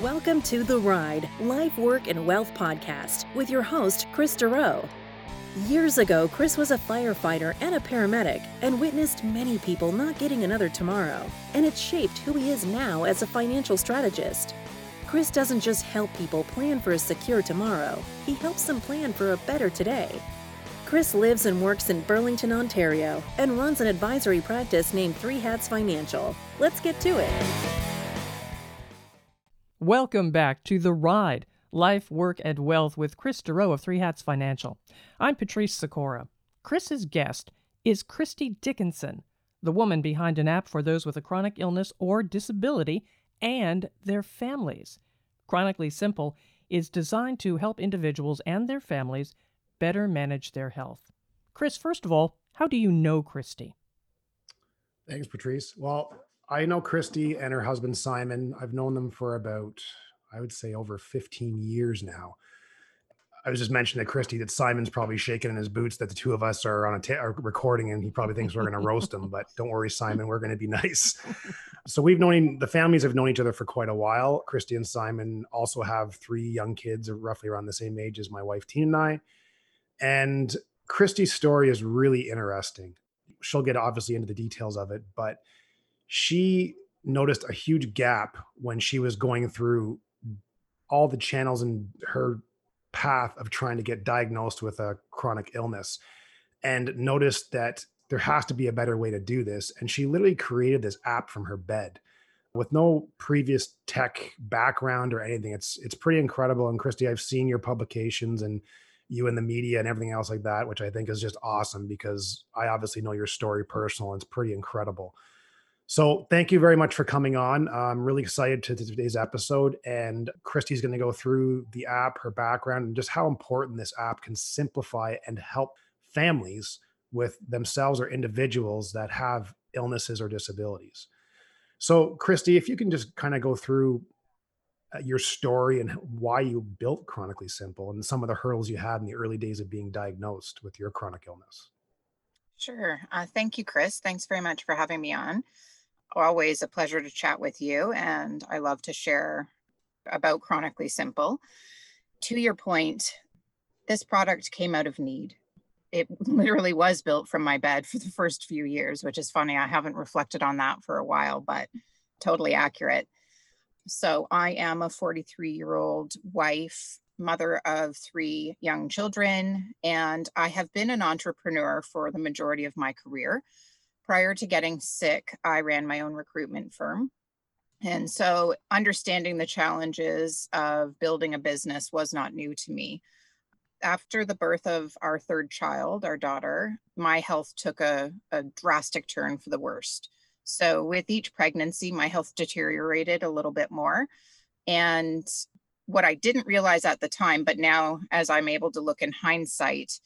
Welcome to The Ride Life, Work, and Wealth podcast with your host, Chris Dureau. Years ago, Chris was a firefighter and a paramedic and witnessed many people not getting another tomorrow, and it shaped who he is now as a financial strategist. Chris doesn't just help people plan for a secure tomorrow, he helps them plan for a better today. Chris lives and works in Burlington, Ontario, and runs an advisory practice named Three Hats Financial. Let's get to it. Welcome back to The Ride Life, Work, and Wealth with Chris Dureau of Three Hats Financial. I'm Patrice Sikora. Chris's guest is Kristy Dickinson, the woman behind an app for those with a chronic illness or disability and their families. Chronically Simple is designed to help individuals and their families better manage their health. Chris, first of all, how do you know Kristy? Thanks, Patrice. Well, I know Kristy and her husband Simon. I've known them for about, I would say, over 15 years now. I was just mentioning to Kristy that Simon's probably shaking in his boots that the two of us are on a are recording and he probably thinks we're going to roast him. But don't worry, Simon, we're going to be nice. So we've known the families have known each other for quite a while. Kristy and Simon also have three young kids, roughly around the same age as my wife Tina and I. And Christy's story is really interesting. She'll get obviously into the details of it, but she noticed a huge gap when she was going through all the channels in her path of trying to get diagnosed with a chronic illness and noticed that there has to be a better way to do this. And she literally created this app from her bed with no previous tech background or anything. It's it's pretty incredible. And Kristy, I've seen your publications and you in the media and everything else like that, which I think is just awesome because I obviously know your story personal. And it's pretty incredible. So thank you very much for coming on. I'm really excited to, to today's episode. And Kristy's going to go through the app, her background, and just how important this app can simplify and help families with themselves or individuals that have illnesses or disabilities. So, Kristy, if you can just kind of go through uh, your story and why you built Chronically Simple and some of the hurdles you had in the early days of being diagnosed with your chronic illness. Sure. Uh, thank you, Chris. Thanks very much for having me on. Always a pleasure to chat with you, and I love to share about Chronically Simple. To your point, this product came out of need. It literally was built from my bed for the first few years, which is funny. I haven't reflected on that for a while, but totally accurate. So, I am a 43 year old wife, mother of three young children, and I have been an entrepreneur for the majority of my career. Prior to getting sick, I ran my own recruitment firm. And so understanding the challenges of building a business was not new to me. After the birth of our third child, our daughter, my health took a, a drastic turn for the worst. So, with each pregnancy, my health deteriorated a little bit more. And what I didn't realize at the time, but now as I'm able to look in hindsight,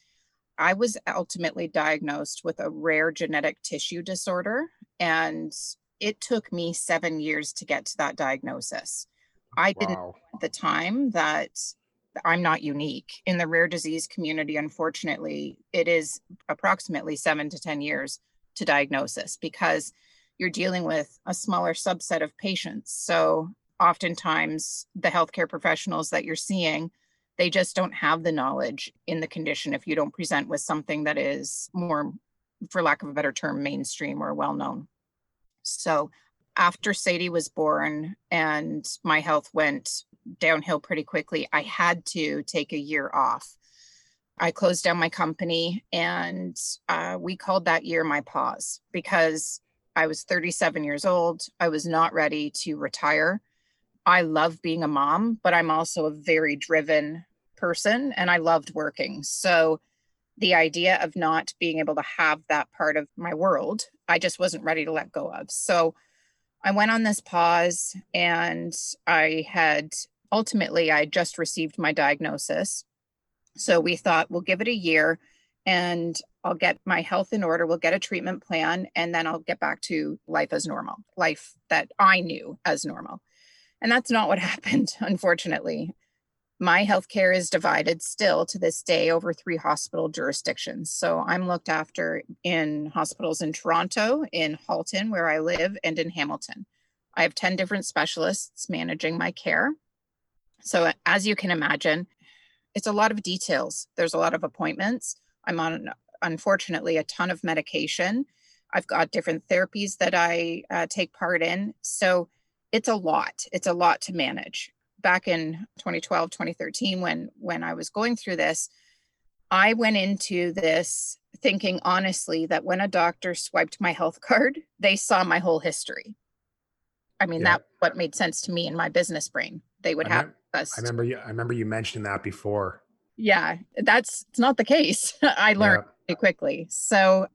I was ultimately diagnosed with a rare genetic tissue disorder, and it took me seven years to get to that diagnosis. I didn't wow. at the time that I'm not unique in the rare disease community. Unfortunately, it is approximately seven to 10 years to diagnosis because you're dealing with a smaller subset of patients. So, oftentimes, the healthcare professionals that you're seeing they just don't have the knowledge in the condition if you don't present with something that is more for lack of a better term mainstream or well known so after sadie was born and my health went downhill pretty quickly i had to take a year off. I closed down my company and uh, we called that year my pause because i was 37 years old. I was not ready to retire. I love being a mom, but I'm also a very driven person and I loved working. So the idea of not being able to have that part of my world, I just wasn't ready to let go of. So I went on this pause and I had ultimately I just received my diagnosis. So we thought we'll give it a year and I'll get my health in order, we'll get a treatment plan and then I'll get back to life as normal, life that I knew as normal. And that's not what happened, unfortunately my healthcare is divided still to this day over three hospital jurisdictions. So I'm looked after in hospitals in Toronto, in Halton, where I live, and in Hamilton. I have 10 different specialists managing my care. So, as you can imagine, it's a lot of details. There's a lot of appointments. I'm on, unfortunately, a ton of medication. I've got different therapies that I uh, take part in. So, it's a lot. It's a lot to manage. Back in 2012, 2013, when when I was going through this, I went into this thinking honestly that when a doctor swiped my health card, they saw my whole history. I mean, yeah. that what made sense to me in my business brain. They would I have us. I remember you. I remember you mentioning that before. Yeah, that's it's not the case. I learned yeah. quickly. So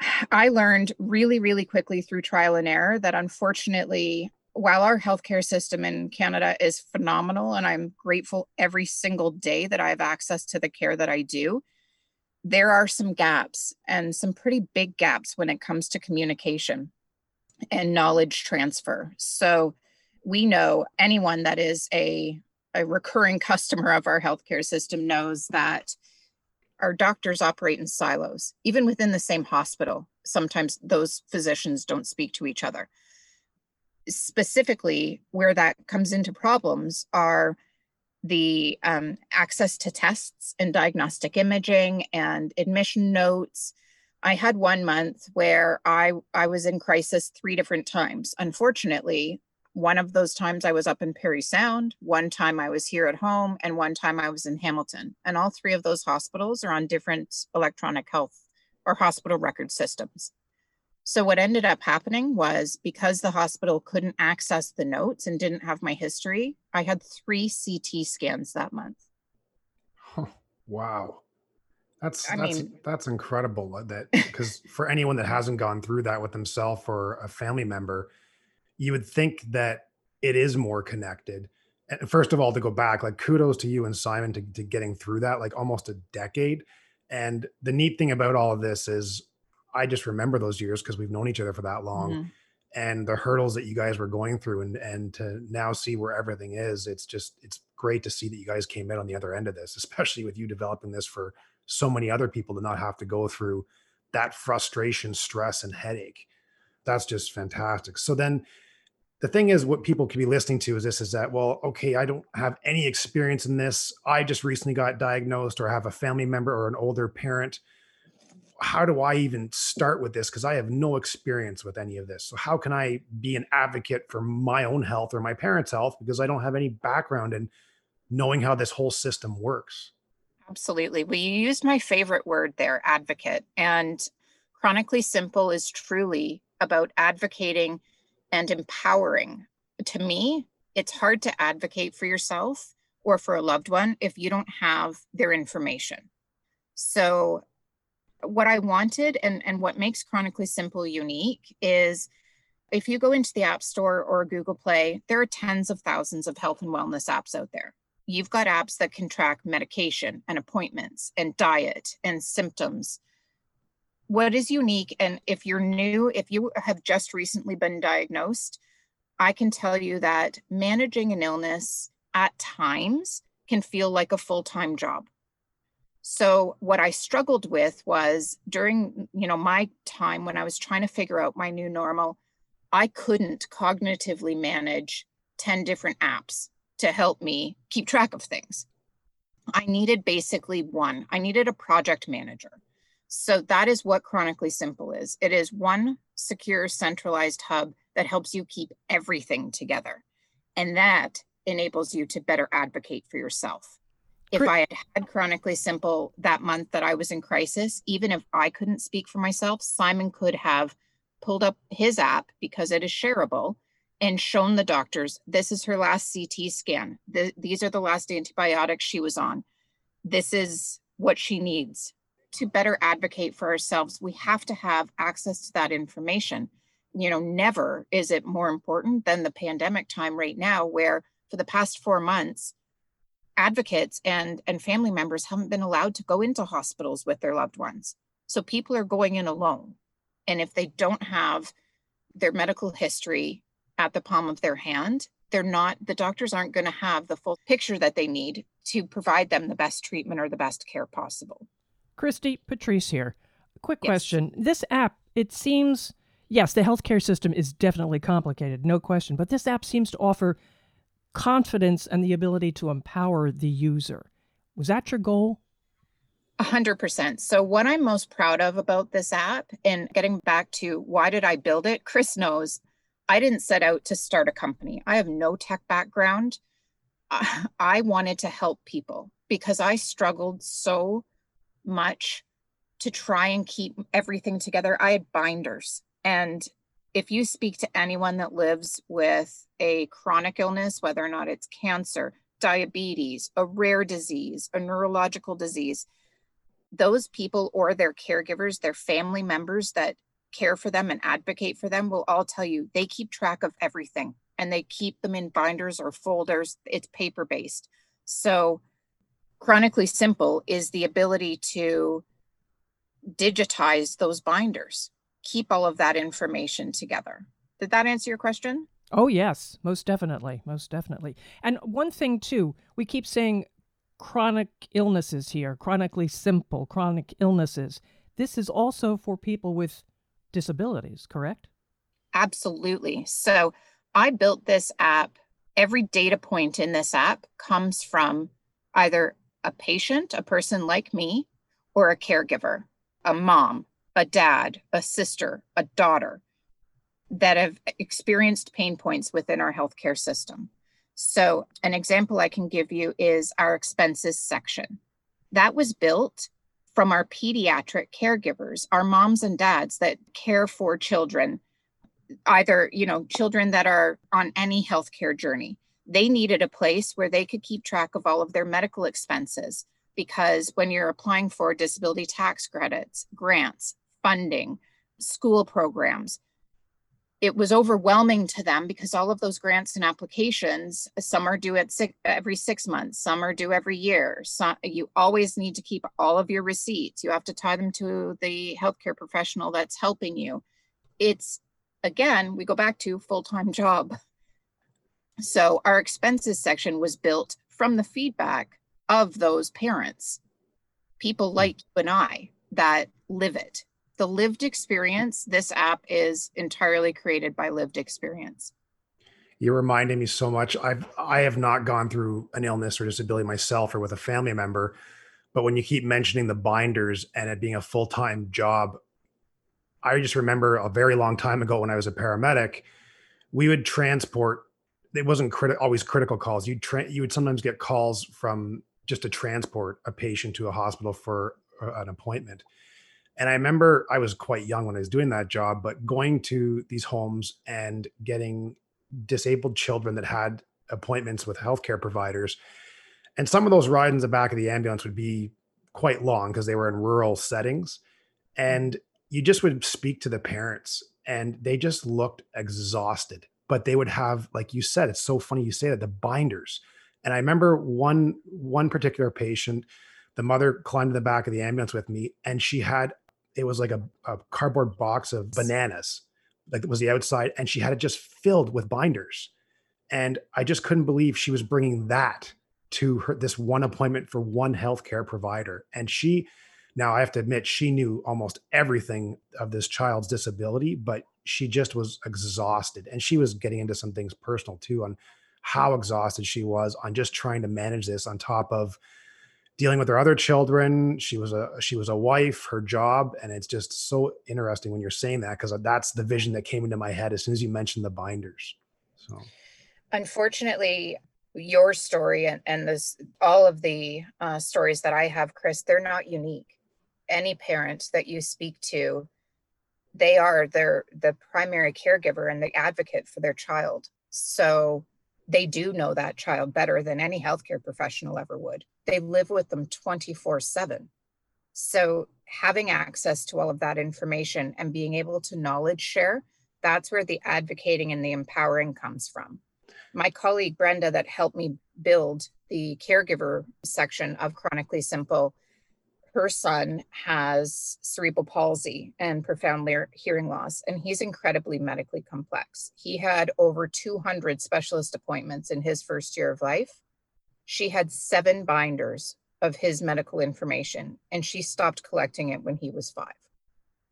I learned really, really quickly through trial and error that unfortunately, while our healthcare system in Canada is phenomenal, and I'm grateful every single day that I have access to the care that I do, there are some gaps and some pretty big gaps when it comes to communication and knowledge transfer. So we know anyone that is a, a recurring customer of our healthcare system knows that our doctors operate in silos, even within the same hospital. Sometimes those physicians don't speak to each other. Specifically, where that comes into problems are the um, access to tests and diagnostic imaging and admission notes. I had one month where I I was in crisis three different times. Unfortunately, one of those times I was up in Parry Sound, one time I was here at home, and one time I was in Hamilton. And all three of those hospitals are on different electronic health or hospital record systems. So, what ended up happening was because the hospital couldn't access the notes and didn't have my history, I had three CT scans that month. Wow. That's I that's mean, that's incredible that because for anyone that hasn't gone through that with themselves or a family member, you would think that it is more connected. And first of all, to go back, like kudos to you and Simon to, to getting through that, like almost a decade. And the neat thing about all of this is I just remember those years because we've known each other for that long. Mm-hmm. And the hurdles that you guys were going through and and to now see where everything is, it's just it's great to see that you guys came in on the other end of this, especially with you developing this for so many other people to not have to go through that frustration, stress, and headache. That's just fantastic. So then the thing is what people could be listening to is this is that well okay i don't have any experience in this i just recently got diagnosed or have a family member or an older parent how do i even start with this? Because i have no experience with any of this. So how can i be an advocate for my own health or my parents health? Because i don't have any background in knowing how this whole system works. Absolutely. Well you used my favorite word there advocate. And chronically simple is truly about advocating and empowering. To me, it's hard to advocate for yourself or for a loved one if you don't have their information. So, what I wanted and, and what makes Chronically Simple unique is if you go into the App Store or Google Play, there are tens of thousands of health and wellness apps out there. You've got apps that can track medication and appointments and diet and symptoms what is unique and if you're new if you have just recently been diagnosed i can tell you that managing an illness at times can feel like a full-time job so what i struggled with was during you know my time when i was trying to figure out my new normal i couldn't cognitively manage 10 different apps to help me keep track of things i needed basically one i needed a project manager so that is what Chronically Simple is. It is one secure, centralized hub that helps you keep everything together. And that enables you to better advocate for yourself. If I had had Chronically Simple that month that I was in crisis, even if I couldn't speak for myself, Simon could have pulled up his app because it is shareable and shown the doctors this is her last CT scan. The, these are the last antibiotics she was on. This is what she needs to better advocate for ourselves, we have to have access to that information. You know, never is it more important than the pandemic time right now, where for the past four months, advocates and, and family members haven't been allowed to go into hospitals with their loved ones. So people are going in alone. And if they don't have their medical history at the palm of their hand, they're not, the doctors aren't going to have the full picture that they need to provide them the best treatment or the best care possible. Kristy, Patrice here. Quick yes. question. This app, it seems yes, the healthcare system is definitely complicated, no question, but this app seems to offer confidence and the ability to empower the user. Was that your goal? A hundred percent. So what I'm most proud of about this app and getting back to why did I build it? Chris knows I didn't set out to start a company. I have no tech background. I wanted to help people because I struggled so much to try and keep everything together. I had binders. And if you speak to anyone that lives with a chronic illness, whether or not it's cancer, diabetes, a rare disease, a neurological disease, those people or their caregivers, their family members that care for them and advocate for them will all tell you they keep track of everything and they keep them in binders or folders. It's paper based. So, chronically simple is the ability to digitize those binders, keep all of that information together. Did that answer your question? Oh, yes, most definitely. Most definitely. And one thing, too, we keep saying chronic illnesses here, chronically simple, chronic illnesses. This is also for people with disabilities, correct? Absolutely. So I built this app. Every data point in this app comes from either a patient, a person like me, or a caregiver, a mom, a dad, a sister, a daughter that have experienced pain points within our healthcare system. So, an example I can give you is our expenses section. That was built from our pediatric caregivers, our moms and dads that care for children, either, you know, children that are on any healthcare journey. They needed a place where they could keep track of all of their medical expenses because when you're applying for disability tax credits, grants, funding, school programs, it was overwhelming to them because all of those grants and applications some are due at six, every six months some are due every year. You always need to keep all of your receipts. You have to tie them to the healthcare professional that's helping you. It's again we go back to full-time job. So our expenses section was built from the feedback of those parents people hmm. like you and i that live it the lived experience, this app is entirely created by lived experience. You're reminding me so much. I've I have not gone through an illness or disability myself or with a family member, but when you keep mentioning the binders and it being a full-time job, I just remember a very long time ago when I was a paramedic, we would transport. It wasn't criti- always critical calls. You tra- you would sometimes get calls from just to transport a patient to a hospital for uh, an appointment. And I remember I was quite young when I was doing that job, but going to these homes and getting disabled children that had appointments with healthcare providers. And some of those rides in the back of the ambulance would be quite long because they were in rural settings. Hmm. And you just would speak to the parents and they just looked exhausted. But they would have, like you said, it's so funny you say that, the binders. And I remember one one particular patient, the mother climbed in the back of the ambulance with me and she had it was like a, a cardboard box of bananas, like it was the outside, and she had it just filled with binders. And I just couldn't believe she was bringing that to her this one appointment for one healthcare provider. And she, now I have to admit, she knew almost everything of this child's disability, but she just was exhausted. And she was getting into some things personal too on how exhausted she was on just trying to manage this on top of dealing with her other children. She was a she was a wife her job and it's just so interesting when you're saying that because that's the vision that came into my head as soon as you mentioned the binders so. Unfortunately your story and, and this all of the uh, stories that i have chris they're not unique. Any parent that you speak to they are their the primary caregiver and the advocate for their child. So they do know that child better than any healthcare professional ever would. They live with them 24 7. So, having access to all of that information and being able to knowledge share, that's where the advocating and the empowering comes from. My colleague Brenda, that helped me build the caregiver section of Chronically Simple, her son has cerebral palsy and profound hearing loss, and he's incredibly medically complex. He had over 200 specialist appointments in his first year of life. She had seven binders of his medical information, and she stopped collecting it when he was five.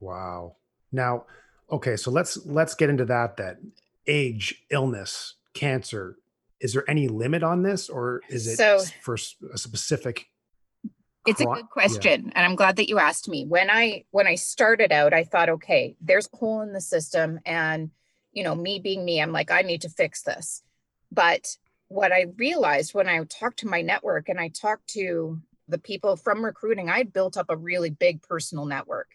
Wow. Now, Okay, so let's let's get into that That Age, illness, cancer. Is there any limit on this or is it So- for a specific It's a good yeah. question, and I'm glad that you asked me. When I when I started out, I thought, okay, there's a hole in the system, and you know, me being me, I'm like, I need to fix this. But what I realized when I talked to my network and I talked to the people from recruiting, I had built up a really big personal network.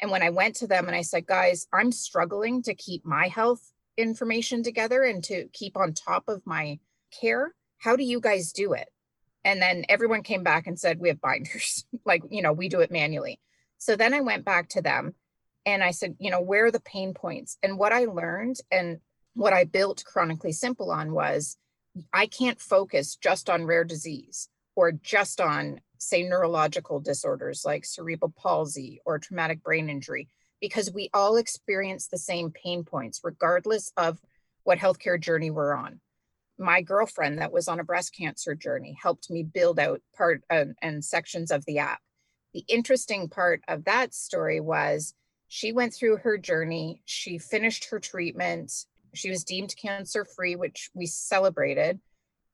And when I went to them and I said, guys, I'm struggling to keep my health information together and to keep on top of my care. How do you guys do it? And then everyone came back and said, we have binders. like, you know, we do it manually. So then I went back to them and I said, you know, where are the pain points? And what I learned and what I built Chronically Simple on was I can't focus just on rare disease or just on, say, neurological disorders like cerebral palsy or traumatic brain injury, because we all experience the same pain points, regardless of what healthcare journey we're on my girlfriend that was on a breast cancer journey helped me build out part and sections of the app. The interesting part of that story was she went through her journey, she finished her treatment, she was deemed cancer free, which we celebrated.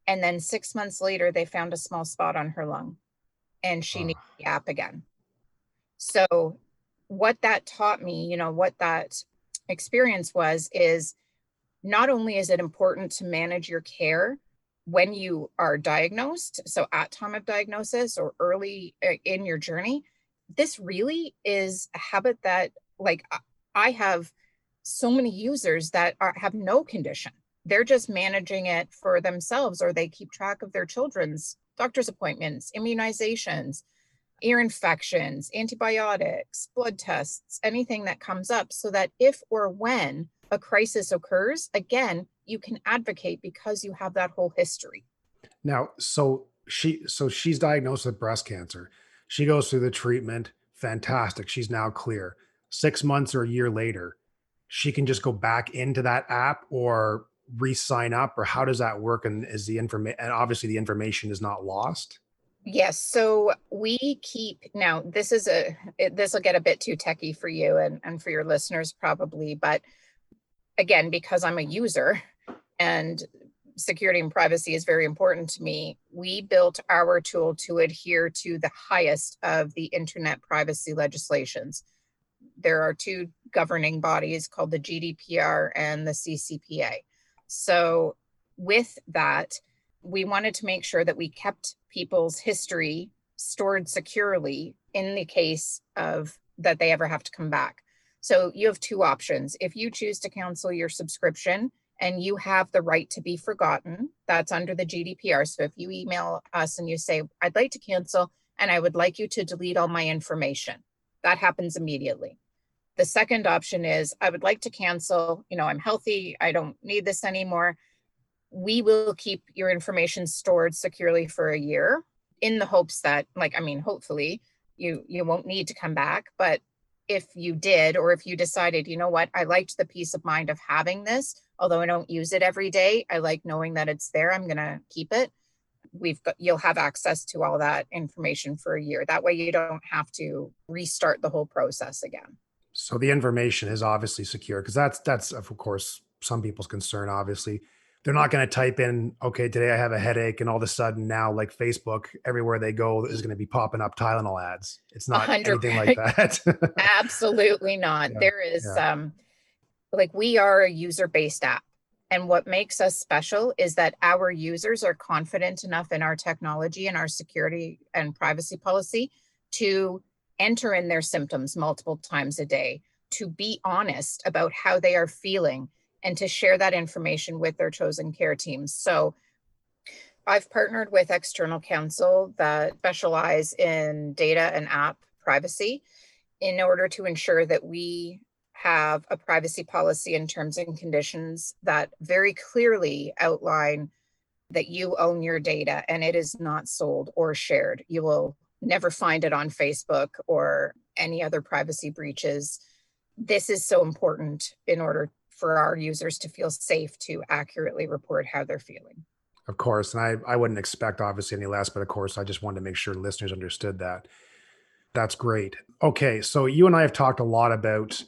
And then six months later, they found a small spot on her lung and she Ah. needed the app again. So, what that taught me, you know, what that experience was, is not only is it important to manage your care when you are diagnosed, so at time of diagnosis or early uh, in your journey, this really is a habit that like I- I have so many users that are, have no condition. They're just managing it for themselves or they keep track of their children's doctor's appointments, immunizations, ear infections, antibiotics, blood tests, anything that comes up so that if or when a crisis occurs, again, you can advocate because you have that whole history. Now, so she so she's diagnosed with breast cancer. She goes through the treatment. Fantastic. She's now clear. Six months or a year later, she can just go back into that app or re-sign up, or how does that work? And is the information and obviously the information is not lost? Yes, so we keep now this is a this will get a bit too techy for you and and for your listeners probably, but again because I'm a user and security and privacy is very important to me, we built our tool to adhere to the highest of the internet privacy legislations. There are two governing bodies called the GDPR and the CCPA. So with that, we wanted to make sure that we kept people's history stored securely in the case of that they ever have to come back. So you have two options. If you choose to cancel your subscription and you have the right to be forgotten, that's under the GDPR. So if you email us and you say, I'd like to cancel and I would like you to delete all my information, that happens immediately. The second option is I would like to cancel, you know, I'm healthy, I don't need this anymore we will keep your information stored securely for a year in the hopes that like i mean hopefully you you won't need to come back but if you did or if you decided you know what? I liked the peace of mind of having this although i don't use it every day. I like knowing that it's there. I'm going to keep it. We've got you'll have access to all that information for a year. That way you don't have to restart the whole process again. So the information is obviously secure because that's that's of course some people's concern. Obviously, they're not going to type in, "Okay, today I have a headache," and all of a sudden now, like Facebook, everywhere they go is going to be popping up Tylenol ads. It's not hundred- anything like that. Absolutely not. Yeah, There is yeah. um like we are a user-based app. And what makes us special is that our users are confident enough in our technology and our security and privacy policy to enter in their symptoms multiple times a day, to be honest about how they are feeling and to share that information with their chosen care teams. So I've partnered with external counsel that specialize in data and app privacy in order to ensure that we have a privacy policy and terms and conditions that very clearly outline that you own your data and it is not sold or shared. You will never find it on Facebook or any other privacy breaches. This is so important in order for our users to feel safe to accurately report how they're feeling. Of course, and I I wouldn't expect obviously any less, but of course I just wanted to make sure listeners understood that. That's great. Okay, so you and I have talked a lot about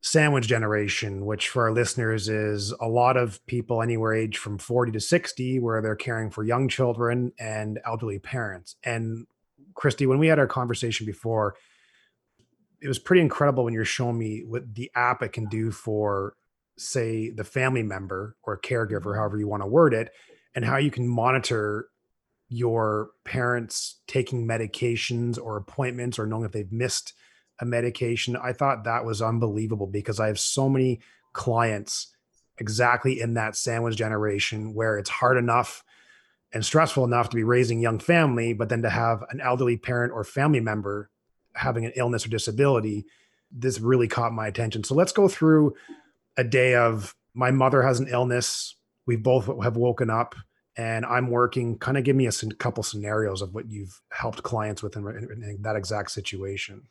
sandwich generation, which for our listeners is a lot of people anywhere age from 40 to 60, where they're caring for young children and elderly parents. And Kristy, when we had our conversation before, it was pretty incredible when you're showing me what the app it can do for, say, the family member or caregiver, mm-hmm. however you want to word it, and how you can monitor your parents taking medications or appointments or knowing if they've missed a medication. I thought that was unbelievable because I have so many clients exactly in that sandwich generation where it's hard enough and stressful enough to be raising young family, but then to have an elderly parent or family member having an illness or disability, this really caught my attention. So let's go through a day of my mother has an illness. We both have woken up and I'm working. Kind of give me a couple scenarios of what you've helped clients with in, in that exact situation.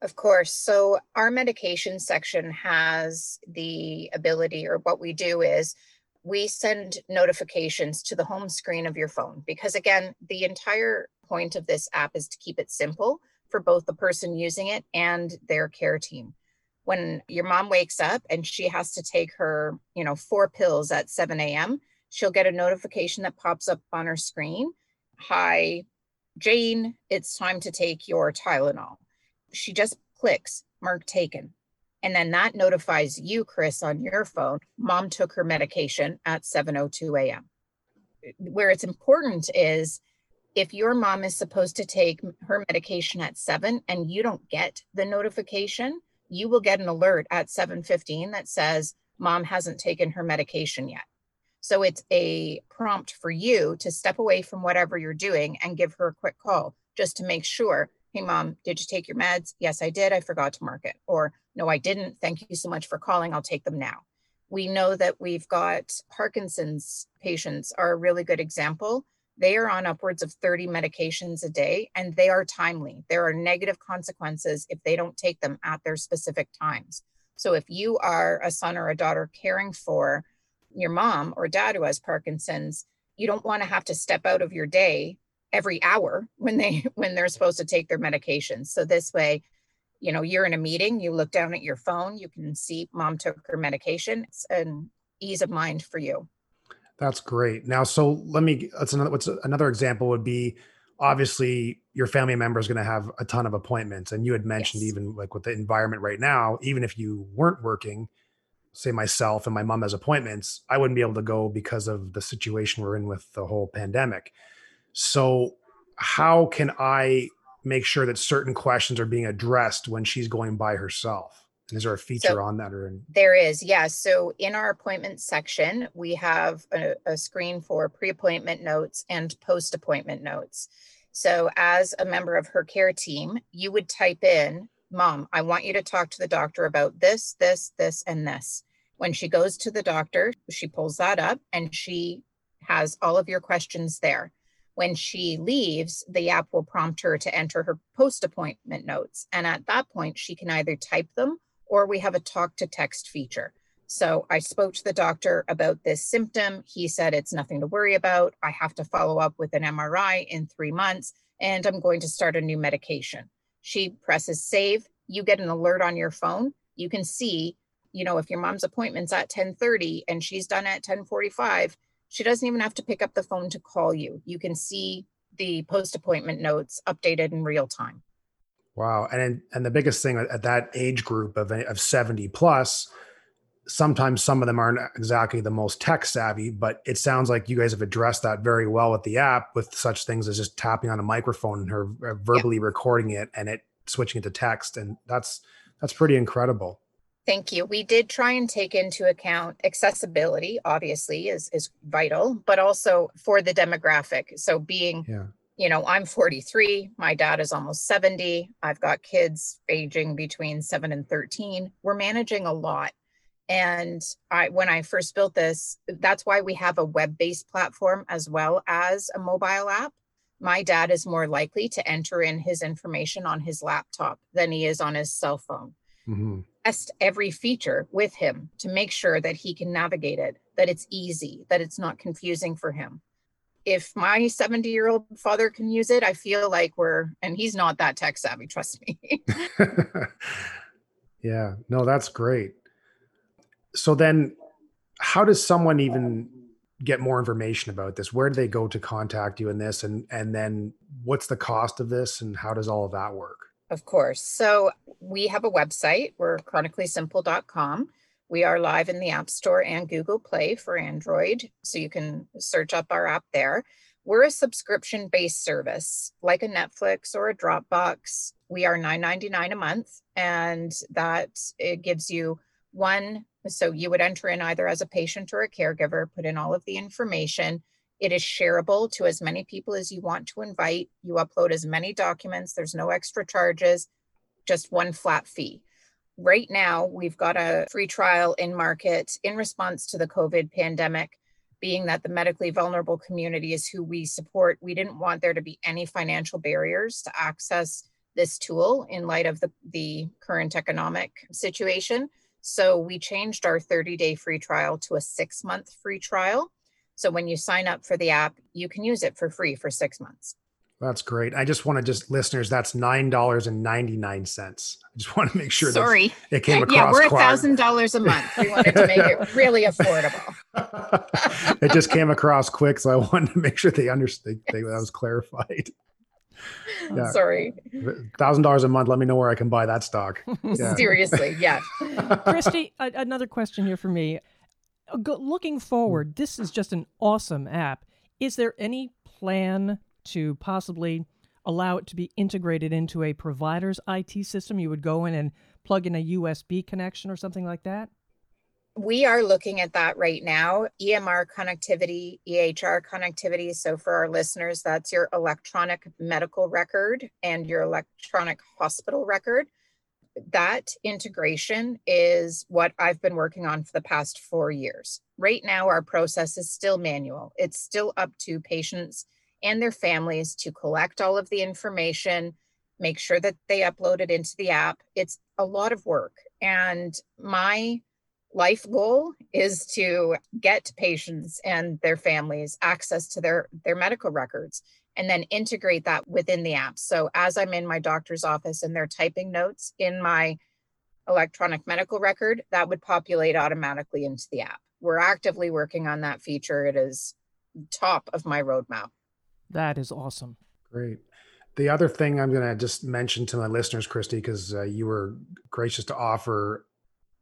Of course. So our medication section has the ability, or what we do is we send notifications to the home screen of your phone because, again, the entire point of this app is to keep it simple for both the person using it and their care team. When your mom wakes up and she has to take her, you know, four pills at 7 a.m., she'll get a notification that pops up on her screen. Hi, Jane, it's time to take your Tylenol she just clicks mark taken. And then that notifies you, Chris, on your phone, mom took her medication at 7.02 a.m. Where it's important is if your mom is supposed to take her medication at 7 and you don't get the notification, you will get an alert at 7.15 that says mom hasn't taken her medication yet. So it's a prompt for you to step away from whatever you're doing and give her a quick call just to make sure Hey, mom, did you take your meds? Yes, I did. I forgot to mark it. Or, no, I didn't. Thank you so much for calling. I'll take them now. We know that we've got Parkinson's patients are a really good example. They are on upwards of 30 medications a day and they are timely. There are negative consequences if they don't take them at their specific times. So if you are a son or a daughter caring for your mom or dad who has Parkinson's, you don't want to have to step out of your day every hour when they when they're supposed to take their medications so this way you know you're in a meeting you look down at your phone you can see mom took her medication it's an ease of mind for you that's great now so let me that's another what's another example would be obviously your family member is going to have a ton of appointments and you had mentioned yes. even like with the environment right now even if you weren't working say myself and my mom has appointments i wouldn't be able to go because of the situation we're in with the whole pandemic so, how can I make sure that certain questions are being addressed when she's going by herself? Is there a feature so on that or in- there is yes yeah. so in our appointment section we have a, a screen for pre-appointment notes and post-appointment notes so as a member of her care team you would type in mom i want you to talk to the doctor about this this this and this when she goes to the doctor she pulls that up and she has all of your questions there when she leaves, the app will prompt her to enter her post appointment notes. And at that point, she can either type them or we have a talk to text feature. So I spoke to the doctor about this symptom. He said it's nothing to worry about. I have to follow up with an MRI in three months, and I'm going to start a new medication. She presses save. You get an alert on your phone. You can see, you know, if your mom's appointment's at 10:30 and she's done at 10:45, she doesn't even have to pick up the phone to call you. You can see the post appointment notes updated in real time. Wow. And and the biggest thing at that age group of of 70 plus, sometimes some of them aren't exactly the most tech savvy, but it sounds like you guys have addressed that very well with the app with such things as just tapping on a microphone and her uh, verbally yeah. recording it and it switching it to text and that's that's pretty incredible. Thank you. We did try and take into account accessibility, obviously, is, is vital, but also for the demographic. So, being, yeah. You know, I'm 43, my dad is almost 70, I've got kids aging between seven and 13. We're managing a lot. And I, when I first built this, that's why we have a web based platform as well as a mobile app. My dad is more likely to enter in his information on his laptop than he is on his cell phone. Mm-hmm test every feature with him to make sure that he can navigate it, that it's easy, that it's not confusing for him. If my 70 year old father can use it, I feel like we're, and he's not that tech savvy, trust me. Yeah, no, that's great. So then, how does someone even get more information about this? Where do they go to contact you in this? And and then what's the cost of this and how does all of that work? Of course. So we have a website. We're chronicallysimple.com. We are live in the App Store and Google Play for Android. So you can search up our app there. We're a subscription based service like a Netflix or a Dropbox. We are $9.99 a month, and that it gives you one. So you would enter in either as a patient or a caregiver, put in all of the information. It is shareable to as many people as you want to invite. You upload as many documents, there's no extra charges, just one flat fee. Right now, we've got a free trial in market in response to the COVID pandemic being that the medically vulnerable community is who we support, we didn't want there to be any financial barriers to access this tool in light of the, the current economic situation. So we changed our 30 day free trial to a six month free trial. So when you sign up for the app, you can use it for free for six months. That's great. I just want to just listeners, that's nine dollars and ninety nine cents. I just want to make sure. Sorry, it came across. Yeah, we're a thousand dollars a month. We wanted to make it really affordable. it just came across quick, so I wanted to make sure they understood that was clarified. Yeah. Sorry. Thousand dollars a month. Let me know where I can buy that stock. Yeah. Seriously, yeah. Kristy, a- another question here for me. Looking forward, this is just an awesome app. Is there any plan to possibly allow it to be integrated into a provider's IT system? You would go in and plug in a USB connection or something like that? We are looking at that right now. EMR connectivity, EHR connectivity. So, for our listeners, that's your electronic medical record and your electronic hospital record. That integration is what I've been working on for the past four years. Right now, our process is still manual, it's still up to patients and their families to collect all of the information, make sure that they upload it into the app. It's a lot of work. And my life goal is to get patients and their families access to their, their medical records and then integrate that within the app. So as I'm in my doctor's office and they're typing notes in my electronic medical record, that would populate automatically into the app. We're actively working on that feature. It is top of my roadmap. That is awesome. Great. The other thing I'm going to just mention to my listeners, Kristy, because uh, you were gracious to offer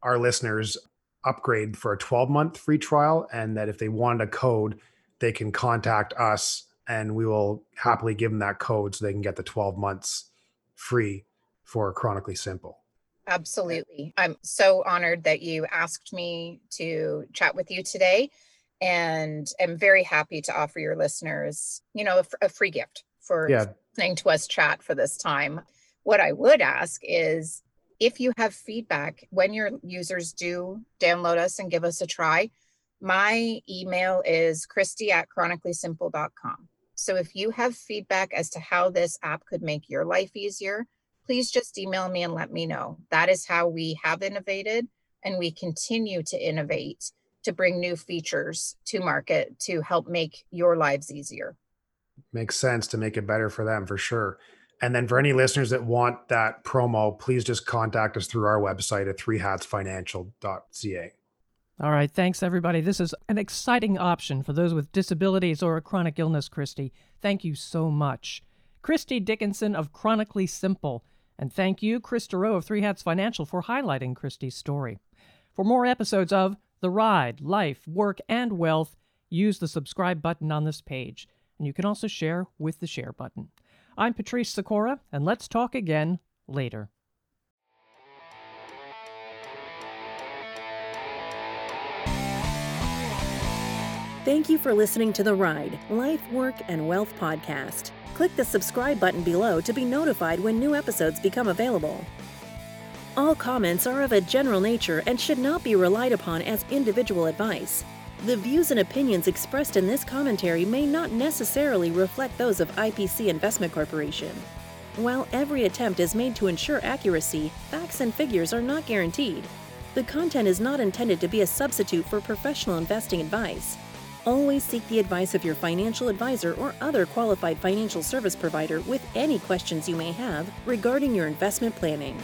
our listeners upgrade for a 12 month free trial, and that if they wanted a code, they can contact us and we will happily give them that code so they can get the 12 months free for Chronically Simple. Absolutely. I'm so honored that you asked me to chat with you today and am very happy to offer your listeners, you know, a, a free gift for yeah. listening to us chat for this time. What I would ask is if you have feedback when your users do download us and give us a try, my email is kristy at chronicallysimple.com. So if you have feedback as to how this app could make your life easier, please just email me and let me know. That is how we have innovated and we continue to innovate to bring new features to market to help make your lives easier. Makes sense to make it better for them for sure. And then for any listeners that want that promo, please just contact us through our website at threehatsfinancial.ca. All right. Thanks, everybody. This is an exciting option for those with disabilities or a chronic illness, Kristy. Thank you so much. Kristy Dickinson of Chronically Simple. And thank you, Chris Dureau of Three Hats Financial, for highlighting Kristy's story. For more episodes of the ride, life, work, and wealth, use the subscribe button on this page. And you can also share with the share button. I'm Patrice Sikora, and let's talk again later. Thank you for listening to the Ride, Life, Work, and Wealth podcast. Click the subscribe button below to be notified when new episodes become available. All comments are of a general nature and should not be relied upon as individual advice. The views and opinions expressed in this commentary may not necessarily reflect those of IPC Investment Corporation. While every attempt is made to ensure accuracy, facts and figures are not guaranteed. The content is not intended to be a substitute for professional investing advice. Always seek the advice of your financial advisor or other qualified financial service provider with any questions you may have regarding your investment planning.